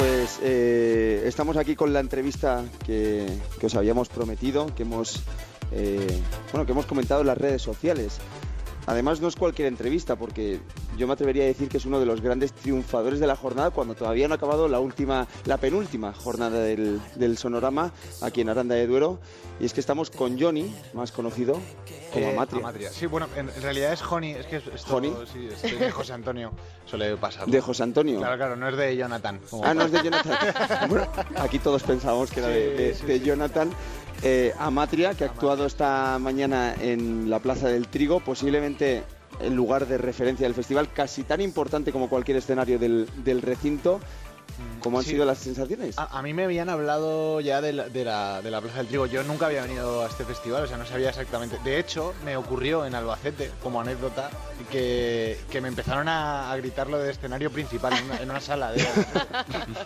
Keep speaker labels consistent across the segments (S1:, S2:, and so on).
S1: Pues eh, estamos aquí con la entrevista que, os habíamos prometido, que hemos, eh, bueno, que hemos comentado en las redes sociales. Además no es cualquier entrevista, porque yo me atrevería a decir que es uno de los grandes triunfadores de la jornada cuando todavía no ha acabado la última, la penúltima jornada del, del Sonorama aquí en Aranda de Duero. Y es que estamos con Johnny, más conocido como
S2: Eh,
S1: Amatria.
S2: Amatria. Sí, bueno, en realidad es Honey, es que es- esto,
S1: Honey.
S2: sí, es de José Antonio, suele pasar.
S1: De José Antonio.
S2: Claro, claro, no es de Jonathan. como-
S1: Ah, no es de Jonathan. Bueno, aquí todos pensábamos que era de, de-
S2: Sí, sí,
S1: de
S2: sí.
S1: Jonathan. Eh, Amatria, que ha actuado esta mañana en la Plaza del Trigo, posiblemente el lugar de referencia del festival, casi tan importante como cualquier escenario del, del recinto. ¿Cómo han
S2: Sí.
S1: sido las sensaciones?
S2: A, a mí me habían hablado ya de la, de, la, de la Plaza del Trigo. Yo nunca había venido a este festival, o sea, no sabía exactamente. De hecho, me ocurrió en Albacete, como anécdota, que, que me empezaron a, a gritar lo de escenario principal en una, en una sala. De,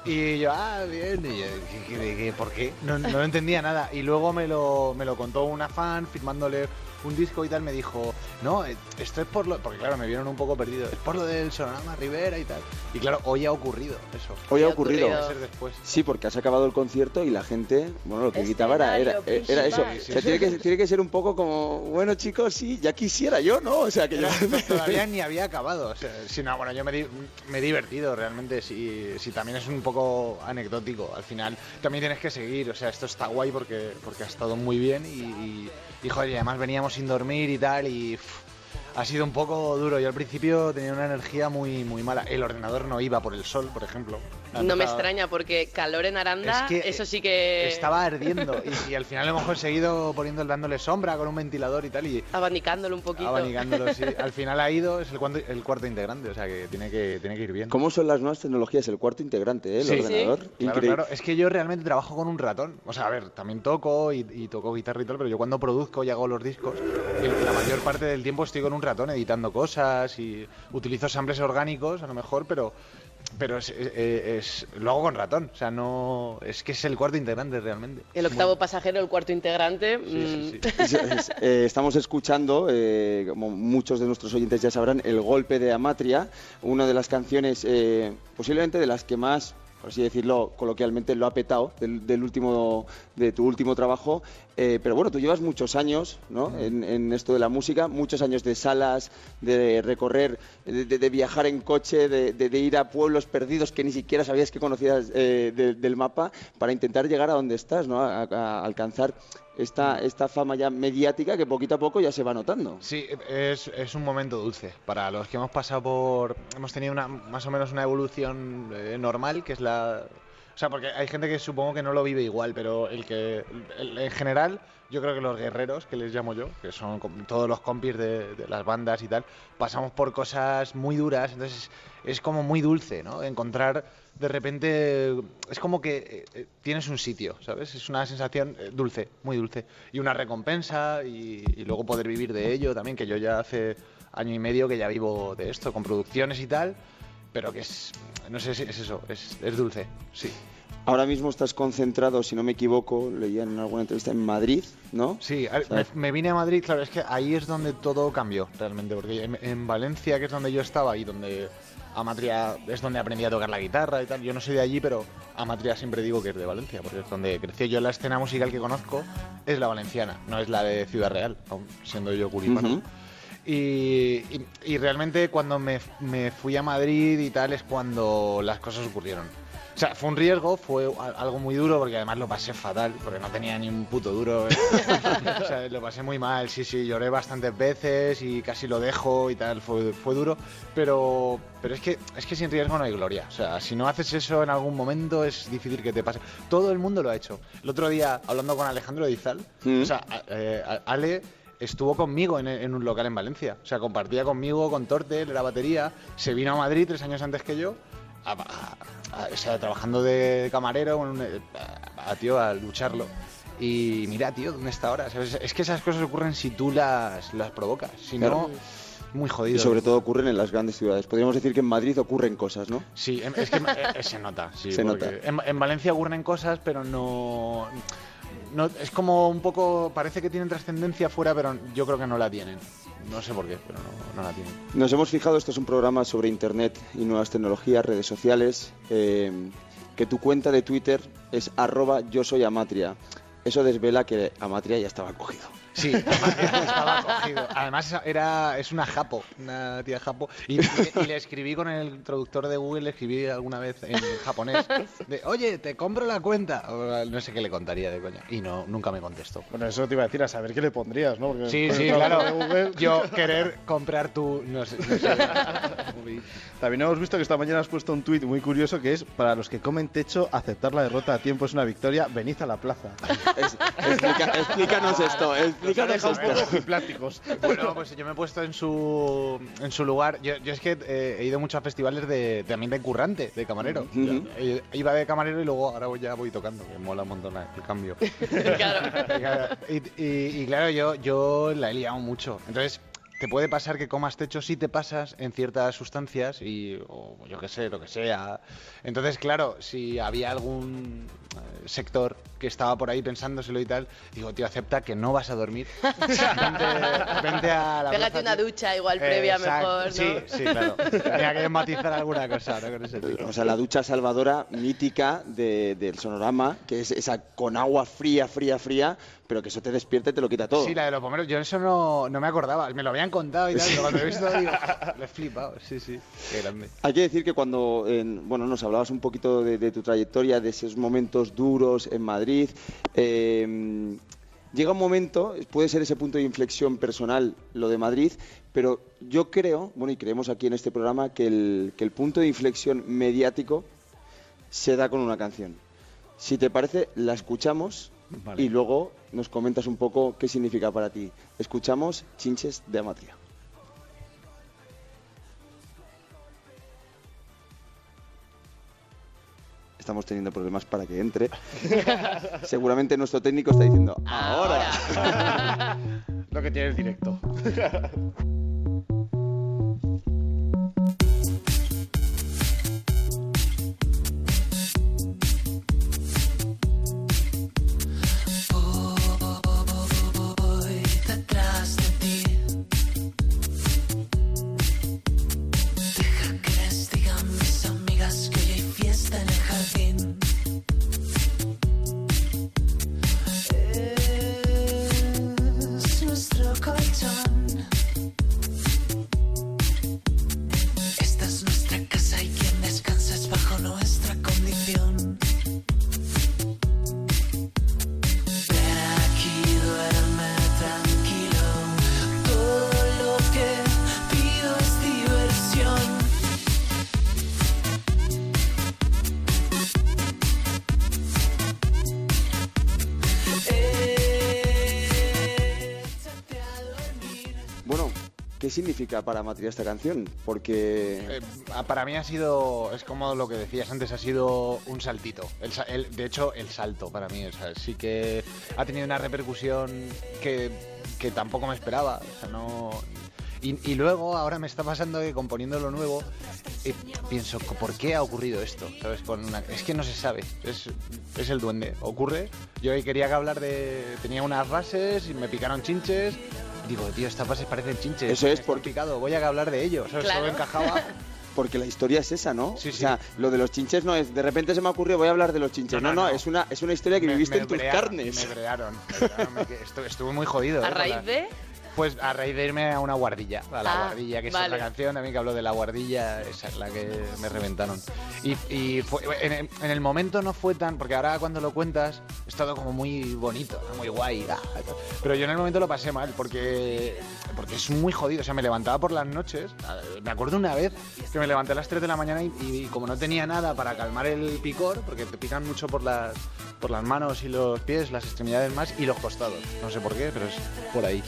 S2: y yo, ah, bien, y yo, ¿qué, qué- qué- por qué? No, no entendía nada. Y luego me lo, me lo contó una fan firmándole un disco y tal, me dijo, no, eh, esto es por lo... Porque claro, me vieron un poco perdido. Es por lo del Sonorama Rivera y tal. Y claro, hoy ha ocurrido eso.
S1: Hoy ha ocurrido.
S2: después.
S1: Sí, porque has acabado el concierto y la gente, bueno, lo que gritaba era, era, era eso. O sea, tiene que, tiene que ser un poco como, bueno chicos, sí, ya quisiera yo, ¿no? O sea, que yo...
S2: Todavía ni había acabado. O sea, si no, bueno, yo me, di- me he divertido realmente. Si, si también es un poco anecdótico. Al final también tienes que seguir. O sea, esto está guay porque, porque ha estado muy bien. Y, y, y, joder, y además veníamos sin dormir y tal. Y ha sido un poco duro. Yo al principio tenía una energía muy, muy mala. El ordenador no iba por el sol, por ejemplo.
S3: No me extraña porque calor en Aranda,
S2: Es que,
S3: eso sí que...
S2: Estaba ardiendo. Y, y al final hemos conseguido poniendo, dándole sombra con un ventilador y tal. Y,
S3: Abanicándolo un poquito.
S2: abanicándolo, sí. Al final ha ido, es el cuarto, el cuarto integrante, o sea que tiene que, tiene que ir bien.
S1: ¿Cómo son las nuevas tecnologías? El cuarto integrante, ¿eh? El
S2: Sí.
S1: ordenador.
S2: Claro,
S1: Increíble.
S2: claro, es que yo realmente trabajo con un ratón. O sea, a ver, también toco y, y toco guitarra y tal, pero yo cuando produzco y hago los discos, la mayor parte del tiempo estoy con un ratón editando cosas y utilizo samples orgánicos, a lo mejor, pero pero es, es- es- lo hago con ratón. O sea, no. Es que es el cuarto integrante realmente.
S3: El octavo pasajero, el cuarto integrante.
S2: Sí, sí,
S3: mm,
S2: sí.
S1: Es- es- eh, estamos escuchando, eh, como muchos de nuestros oyentes ya sabrán, El Golpe de Amatria, una de las canciones eh, posiblemente de las que más, por así decirlo coloquialmente, lo ha petado del, del último, de tu último trabajo. Eh, pero bueno, tú llevas muchos años ¿no? en, en esto de la música, muchos años de salas, de recorrer, de, de- de viajar en coche, de, de- ir a pueblos perdidos que ni siquiera sabías que conocías eh, de- del mapa para intentar llegar a donde estás, ¿no? a, a alcanzar esta, esta fama ya mediática que poquito a poco ya se va notando.
S2: Sí, es, es un momento dulce. Para los que hemos pasado por. Hemos tenido una, más o menos una evolución eh, normal, que es la. O sea, porque hay gente que supongo que no lo vive igual, pero el que. el- en general, yo creo que los guerreros, que les llamo yo, que son todos los compis de, de las bandas y tal, pasamos por cosas muy duras, entonces es como muy dulce, ¿no? Encontrar de repente. Es como que eh, eh, tienes un sitio, ¿sabes? Es una sensación eh, dulce, muy dulce. Y una recompensa y, y luego poder vivir de ello también, que yo ya hace año y medio que ya vivo de esto, con producciones y tal, pero que es. No sé si es eso, es, es dulce, sí.
S1: Ahora mismo estás concentrado, si no me equivoco, leía en alguna entrevista en Madrid, ¿no?
S2: Sí,
S1: O sea,
S2: me, me vine a Madrid, claro, es que ahí es donde todo cambió realmente, porque en, en Valencia, que es donde yo estaba y donde Amatria es donde aprendí a tocar la guitarra y tal, yo no soy de allí, pero Amatria siempre digo que es de Valencia, porque es donde creció yo la escena musical que conozco, es la valenciana, no es la de Ciudad Real, aun siendo yo curipano.
S1: Ujú.
S2: Y, y- y realmente cuando me, me fui a Madrid y tal es cuando las cosas ocurrieron. O sea, fue un riesgo, fue a- algo muy duro porque además lo pasé fatal, porque no tenía ni un puto duro. ¿eh? o sea, lo pasé muy mal, sí, sí, lloré bastantes veces y casi lo dejo y tal, fue, fue duro. Pero, pero es, que, es que sin riesgo no hay gloria. O sea, si no haces eso en algún momento es difícil que te pase. Todo el mundo lo ha hecho. El otro día, hablando con Alejandro Dizal,
S1: Mm.
S2: o sea, eh, Ale estuvo conmigo en, en un local en Valencia. O sea, compartía conmigo con Tortel, era batería. Se vino a Madrid tres años antes que yo. a- a- a- o sea, trabajando de camarero, a, tío, a lucharlo. Y mira, tío, ¿dónde está ahora? ¿Sabes? Es que esas cosas ocurren si tú las, las provocas. Si
S1: Claro.
S2: no, muy jodido.
S1: Y sobre todo ocurren en las grandes ciudades. Podríamos decir que en Madrid ocurren cosas, ¿no?
S2: Sí, em- es que eh, se nota, sí.
S1: Se nota.
S2: En, en Valencia ocurren cosas, pero no, no... Es como un poco... Parece que tienen trascendencia fuera, pero yo creo que no la tienen. No sé por qué, pero no, la tienen.
S1: Nos hemos fijado, esto es un programa sobre Internet y nuevas tecnologías, redes sociales. eh, que tu cuenta de Twitter es arroba yo soy Amatria. Eso desvela que Amatria ya estaba cogido.
S2: Sí, estaba cogido. Además era, es una japo, una tía japo. Y, y- y le escribí con el traductor de Google, le escribí alguna vez en japonés, de, oye, te compro la cuenta. O, No sé qué le contaría de coña. Y no, nunca me contestó.
S4: Bueno, eso te iba a decir, a saber qué le pondrías, ¿no? Porque
S2: Sí, sí, claro.
S4: Google-
S2: Yo querer comprar tu... No sé, no sé.
S4: También hemos visto que esta mañana has puesto un tuit muy curioso que es para los que comen techo, aceptar la derrota a tiempo es una victoria, venid a la plaza.
S1: Es- explica- explícanos esto,
S4: Deja un
S1: esto.
S4: poco plásticos.
S2: Bueno, pues yo me he puesto en su, en su lugar. Yo, yo es que eh, he ido mucho a festivales de, también de currante, de camarero. Eh, Iba de camarero y luego ahora voy- ya voy tocando, que mola un montón el cambio.
S3: Claro.
S2: y, y- y claro, yo, yo la he liado mucho. Entonces, te puede pasar que comas techo si te pasas en ciertas sustancias y, o yo qué sé, lo que sea. Entonces, claro, si había algún eh, sector que estaba por ahí pensándoselo y tal, digo, tío, acepta que no vas a dormir. vente, vente a la
S3: Pégate
S2: plaza,
S3: una
S2: tío.
S3: ducha igual previa
S2: Exacto.
S3: mejor, ¿no?
S2: Sí, sí, claro. Tenía que matizar alguna cosa ¿no? con ese tío.
S1: O sea, la ducha salvadora mítica de- del sonorama, que es esa con agua fría, fría, fría, pero que eso te despierta y te lo quita todo.
S2: Sí, la de los bomberos, yo eso no, no me acordaba, me lo habían contado y tal, pero cuando lo he visto digo, lo he flipado, sí, sí, qué grande.
S1: Hay que decir que cuando en- bueno, nos hablabas un poquito de, de tu trayectoria, de esos momentos duros en Madrid, eh, llega un momento, puede ser ese punto de inflexión personal lo de Madrid, pero yo creo, bueno, y creemos aquí en este programa, que el, que el punto de inflexión mediático se da con una canción. Si te parece, la escuchamos
S4: Vale.
S1: y luego nos comentas un poco qué significa para ti. Escuchamos Chinches de Amatria. Estamos teniendo problemas para que entre. Seguramente nuestro técnico está diciendo, ahora.
S4: Lo que tiene el directo.
S1: significa para Amatria esta canción? Porque
S2: Eh, para mí ha sido, es como lo que decías antes, ha sido un saltito. El de hecho, el salto para mí, o sí que ha tenido una repercusión que, que tampoco me esperaba. O sea, no... y, luego, ahora me está pasando que componiendo lo nuevo, eh, pienso, ¿por qué ha ocurrido esto? ¿Sabes? Es que no se sabe, es, es el duende, ocurre. Yo hoy quería que hablar de... Tenía unas bases y me picaron chinches. Digo, tío, estas bases parecen chinches.
S1: Eso es porque-
S2: picado, voy a hablar de ello. ¿sabes?
S3: Claro.
S2: Solo encajaba.
S1: porque la historia es esa, ¿no?
S2: Sí,
S1: O
S2: sí.
S1: sea, lo de los chinches no es de repente se me ocurrió voy a hablar de los chinches. No,
S2: No,
S1: no,
S2: no, no.
S1: es una es una historia que
S2: Me-
S1: viviste
S2: me
S1: en tus
S2: brearon,
S1: carnes.
S2: Me brearon. me brearon, me que- estu- estuve muy jodido.
S3: A
S2: ¿eh?
S3: raíz
S2: la-
S3: de...
S2: Pues a raíz de irme a una guardilla, a la
S3: Ah,
S2: guardilla, que es otra canción también que habló de la guardilla, esa es la que me reventaron. Y, y fue- en, el- en el momento no fue tan, porque ahora cuando lo cuentas es todo como muy bonito, ¿no? muy guay, ah, pero yo en el momento lo pasé mal, porque, porque es muy jodido, o sea, me levantaba por las noches, me acuerdo una vez que me levanté a las 3 de la mañana y, y como no tenía nada para calmar el picor, porque te pican mucho por las, por las manos y los pies, las extremidades más y los costados, no sé por qué, pero es por ahí.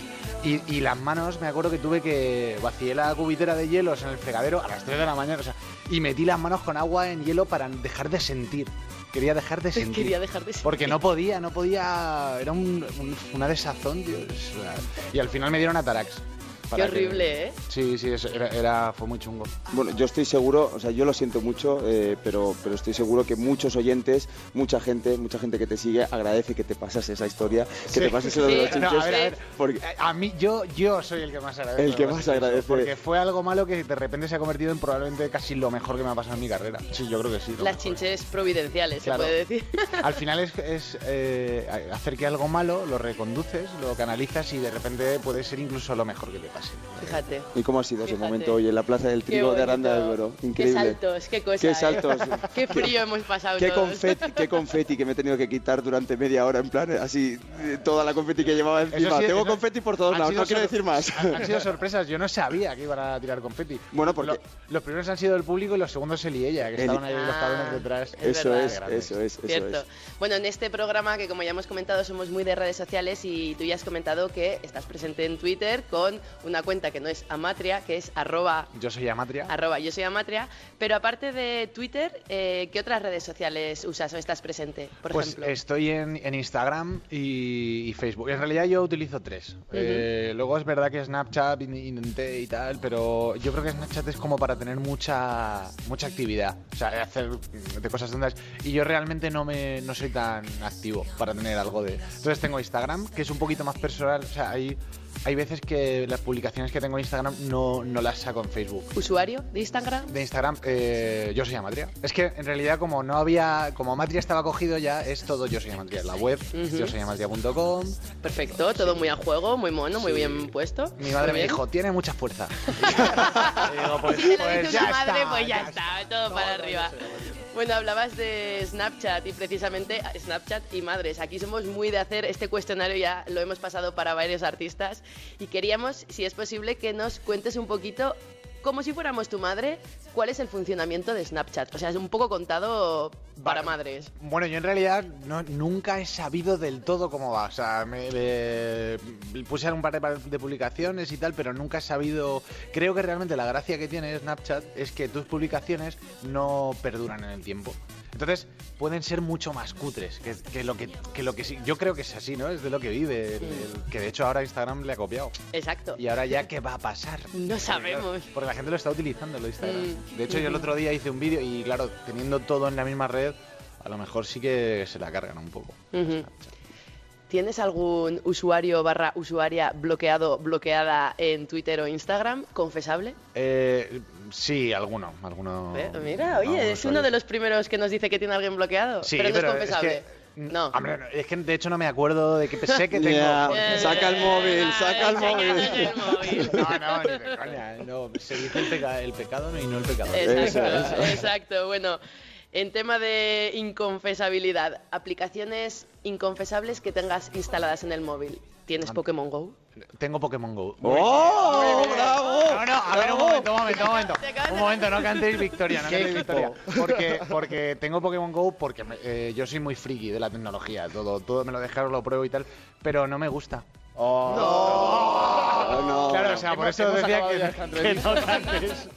S2: Y, y las manos, me acuerdo que tuve que vacié la cubitera de hielos en el fregadero a las 3 de la mañana, o sea, y metí las manos con agua en hielo para dejar de sentir. Quería dejar de sentir.
S3: Quería dejar de sentir.
S2: Porque no podía, no podía. Era un- un- una desazón, una- Y al final me dieron Atarax.
S3: Qué
S2: para que-
S3: horrible, ¿eh?
S2: Sí, sí, eso era, era- fue muy chungo.
S1: Bueno, yo estoy seguro, o sea, yo lo siento mucho, eh, pero, pero estoy seguro que muchos oyentes, mucha gente, mucha gente que te sigue agradece que te pasas esa historia, que te pases lo de
S3: Sí.
S1: los
S2: No,
S1: chinches.
S2: a ver, a ver.
S1: porque-
S2: Eh, A mí, yo, yo soy el que más agradece.
S1: El que más agradece.
S2: Porque fue algo malo que de repente se ha convertido en probablemente casi lo mejor que me ha pasado en mi carrera. Sí, yo creo que sí.
S3: Las
S2: mejor.
S3: chinches providenciales,
S2: Claro.
S3: se puede decir.
S2: Al final es, es, eh, hacer que algo malo lo reconduces, lo canalizas y de repente puede ser incluso lo mejor que te pase.
S3: Fíjate.
S1: ¿Y cómo ha sido ese momento hoy en la Plaza del Trigo de Aranda de
S3: bonito.
S1: Duero?
S3: Qué
S1: Increíble.
S3: saltos, qué cosa.
S1: Qué
S3: ¿eh?
S1: saltos.
S3: Qué frío hemos pasado
S1: Qué
S3: todos.
S1: confeti, qué confeti que me he tenido que quitar durante media hora, en plan, así, eh, toda la confeti que llevaba encima.
S2: sí,
S1: Tengo
S2: eso-
S1: confeti por todos lados, no quiero decir más.
S2: Han, han sido sorpresas, yo no sabía que iban a tirar confeti.
S1: Bueno, porque-
S2: Lo- los primeros han sido el público y los segundos el y ella, que
S1: El-
S2: estaban ahí los
S3: Ah,
S2: cabrones detrás.
S3: es
S1: eso,
S3: verdad.
S1: es, eso es, eso
S3: Cierto.
S1: es.
S3: Bueno, en este programa que como ya hemos comentado somos muy de redes sociales y tú ya has comentado que estás presente en Twitter con una cuenta que no es Amatria, que es arroba,
S2: Yo soy Amatria.
S3: arroba yo soy Amatria, pero aparte de Twitter, eh, ¿qué otras redes sociales usas o estás presente, por
S2: pues
S3: ejemplo?
S2: estoy en, en Instagram y, y Facebook. En realidad yo utilizo tres. Eh, luego es verdad que Snapchat in- intenté y tal, pero yo creo que Snapchat es como para tener mucha mucha actividad, o sea, hacer de cosas tontas. Y yo realmente no me no soy tan activo para tener algo de. Entonces tengo Instagram, que es un poquito más personal. O sea, hay hay veces que las publicaciones que tengo en Instagram no, no las saco en Facebook.
S3: ¿Usuario de Instagram?
S2: De Instagram, eh, yo soy Amatria. Es que en realidad como no había, como Amatria estaba cogido ya, es todo yo soy Amatria. La web,
S3: Ujú.
S2: yo soy amatria.com.
S3: Perfecto, todo muy a juego, muy mono, muy
S2: Sí.
S3: bien puesto.
S2: Mi madre me dijo, tiene mucha fuerza. Y digo, pues,
S3: Si te lo
S2: pues
S3: dice
S2: ya
S3: una madre,
S2: está,
S3: pues ya,
S2: ya
S3: está, todo para arriba. Bueno, hablabas de Snapchat y precisamente Snapchat y madres. Aquí somos muy de hacer este cuestionario, ya lo hemos pasado para varios artistas y queríamos, si es posible, que nos cuentes un poquito, como si fuéramos tu madre, cuál es el funcionamiento de Snapchat. O sea, es un poco contado para madres.
S2: Bueno, yo en realidad no- nunca he sabido del todo cómo va. O sea, me, me- puse un par de, de publicaciones y tal, pero nunca he sabido. Creo que realmente la gracia que tiene Snapchat es que tus publicaciones no perduran en el tiempo. Entonces pueden ser mucho más cutres que, que lo que, que lo que sí. Yo creo que es así, ¿no? Es de lo que vive. el- el- que de hecho ahora Instagram le ha copiado.
S3: Exacto.
S2: Y ahora ya, ¿qué va a pasar?
S3: No sabemos.
S2: Porque la gente lo está utilizando, lo Instagram.
S3: Mm.
S2: De hecho, yo el otro día hice un vídeo y, claro, teniendo todo en la misma red, a lo mejor sí que se la cargan un poco.
S3: ¿Tienes algún usuario barra usuaria bloqueado, bloqueada en Twitter o Instagram? ¿Confesable?
S2: Eh, sí, alguno. alguno
S3: Eh, Mira, oye, es uno
S2: usuario.
S3: de los primeros que nos dice que tiene alguien bloqueado.
S2: Sí,
S3: pero no es
S2: es
S3: confesable.
S2: que-
S3: no.
S2: Hombre, no, es que de hecho no me acuerdo de que sé que tengo.
S1: Ya,
S3: Eh,
S1: saca el móvil, saca el móvil.
S2: No, no, ni de coña. No, se dice el, peca- el pecado y no el pecador.
S3: Exacto,
S1: Eso, eso.
S3: exacto. Bueno, en tema de inconfesabilidad, aplicaciones inconfesables que tengas instaladas en el móvil. ¿Tienes Pokémon Go?
S2: Tengo Pokémon Go.
S1: ¡Oh! ¡Bravo!
S2: No, no, a ver, un momento, un momento, un momento. Un momento, no cantéis victoria, no
S4: ¿Qué
S2: cantéis victoria. Porque, porque tengo Pokémon Go porque me- eh, yo soy muy friki de la tecnología. Todo, todo me lo dejaron, lo pruebo y tal, pero no me gusta.
S1: Oh, no.
S2: Claro, o sea, por eso decía que, que no cantes.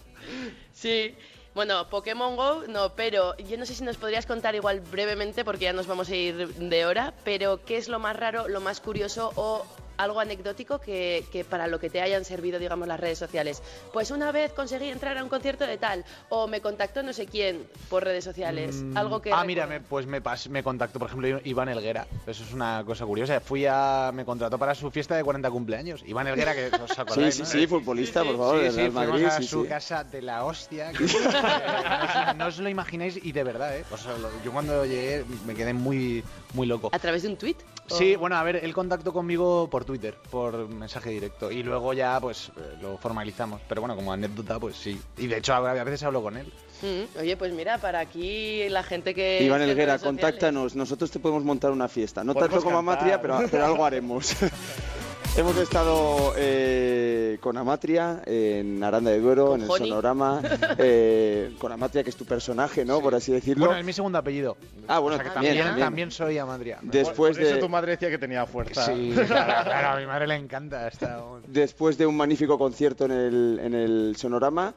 S3: Sí. Bueno, Pokémon Go no, pero yo no sé si nos podrías contar igual brevemente, porque ya nos vamos a ir de hora, pero ¿qué es lo más raro, lo más curioso o algo anecdótico que, que para lo que te hayan servido, digamos, las redes sociales? Pues una vez conseguí entrar a un concierto de tal, o me contactó no sé quién por redes sociales, algo que...
S2: Ah, mira, me- pues me, pas- me contactó, por ejemplo, Iván Elguera. Eso es una cosa curiosa. Fui a. Me contrató para su fiesta de 40 cumpleaños. Iván Elguera, que os
S1: Sí,
S2: acordáis.
S1: sí,
S2: ¿no?
S1: sí, futbolista, por favor,
S2: Sí,
S1: del
S2: sí,
S1: Real
S2: fuimos
S1: Madrid.
S2: a
S1: sí,
S2: su
S1: sí.
S2: casa de la hostia. que- que no, os, no os lo imagináis y de verdad, ¿eh? O sea, lo- yo cuando llegué me quedé muy, muy loco.
S3: ¿A través de un tweet?
S2: Sí, bueno, a ver, él contactó conmigo por Twitter, por mensaje directo. Y luego ya, pues, eh, lo formalizamos. Pero bueno, como anécdota, pues sí. Y de hecho, a a veces hablo con él.
S3: Mm, oye, pues mira, para aquí la gente que...
S1: Iván Elguera, contáctanos. Nosotros te podemos montar una fiesta. No tanto como
S4: cantar.
S1: Amatria, pero, pero algo haremos. Hemos estado eh, con Amatria en Aranda de Duero, en el
S3: Joni.
S1: Sonorama. eh, con Amatria, que es tu personaje, ¿no? Por así decirlo.
S2: Bueno, es mi segundo apellido.
S1: Ah, bueno,
S2: O sea que
S1: también,
S2: también,
S1: también.
S2: también soy Amadria.
S1: Después
S4: Por eso
S1: de,
S4: tu madre decía que tenía fuerza.
S2: Sí, claro, claro, a mi madre le encanta esta.
S1: después de un magnífico concierto en el, en el Sonorama,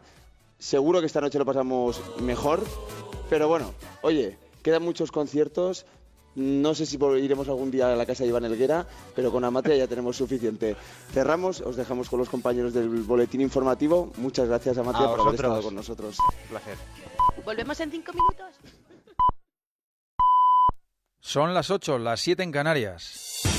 S1: seguro que esta noche lo pasamos mejor. Pero bueno, oye, quedan muchos conciertos. No sé si iremos algún día a la casa de Iván Elguera, pero con Amatria ya tenemos suficiente. Cerramos, os dejamos con los compañeros del boletín informativo. Muchas gracias, Amatria,
S2: A
S1: por haber estado con nosotros.
S2: Un placer.
S3: ¿Volvemos en cinco minutos?
S5: Son las 8, las 7 en Canarias.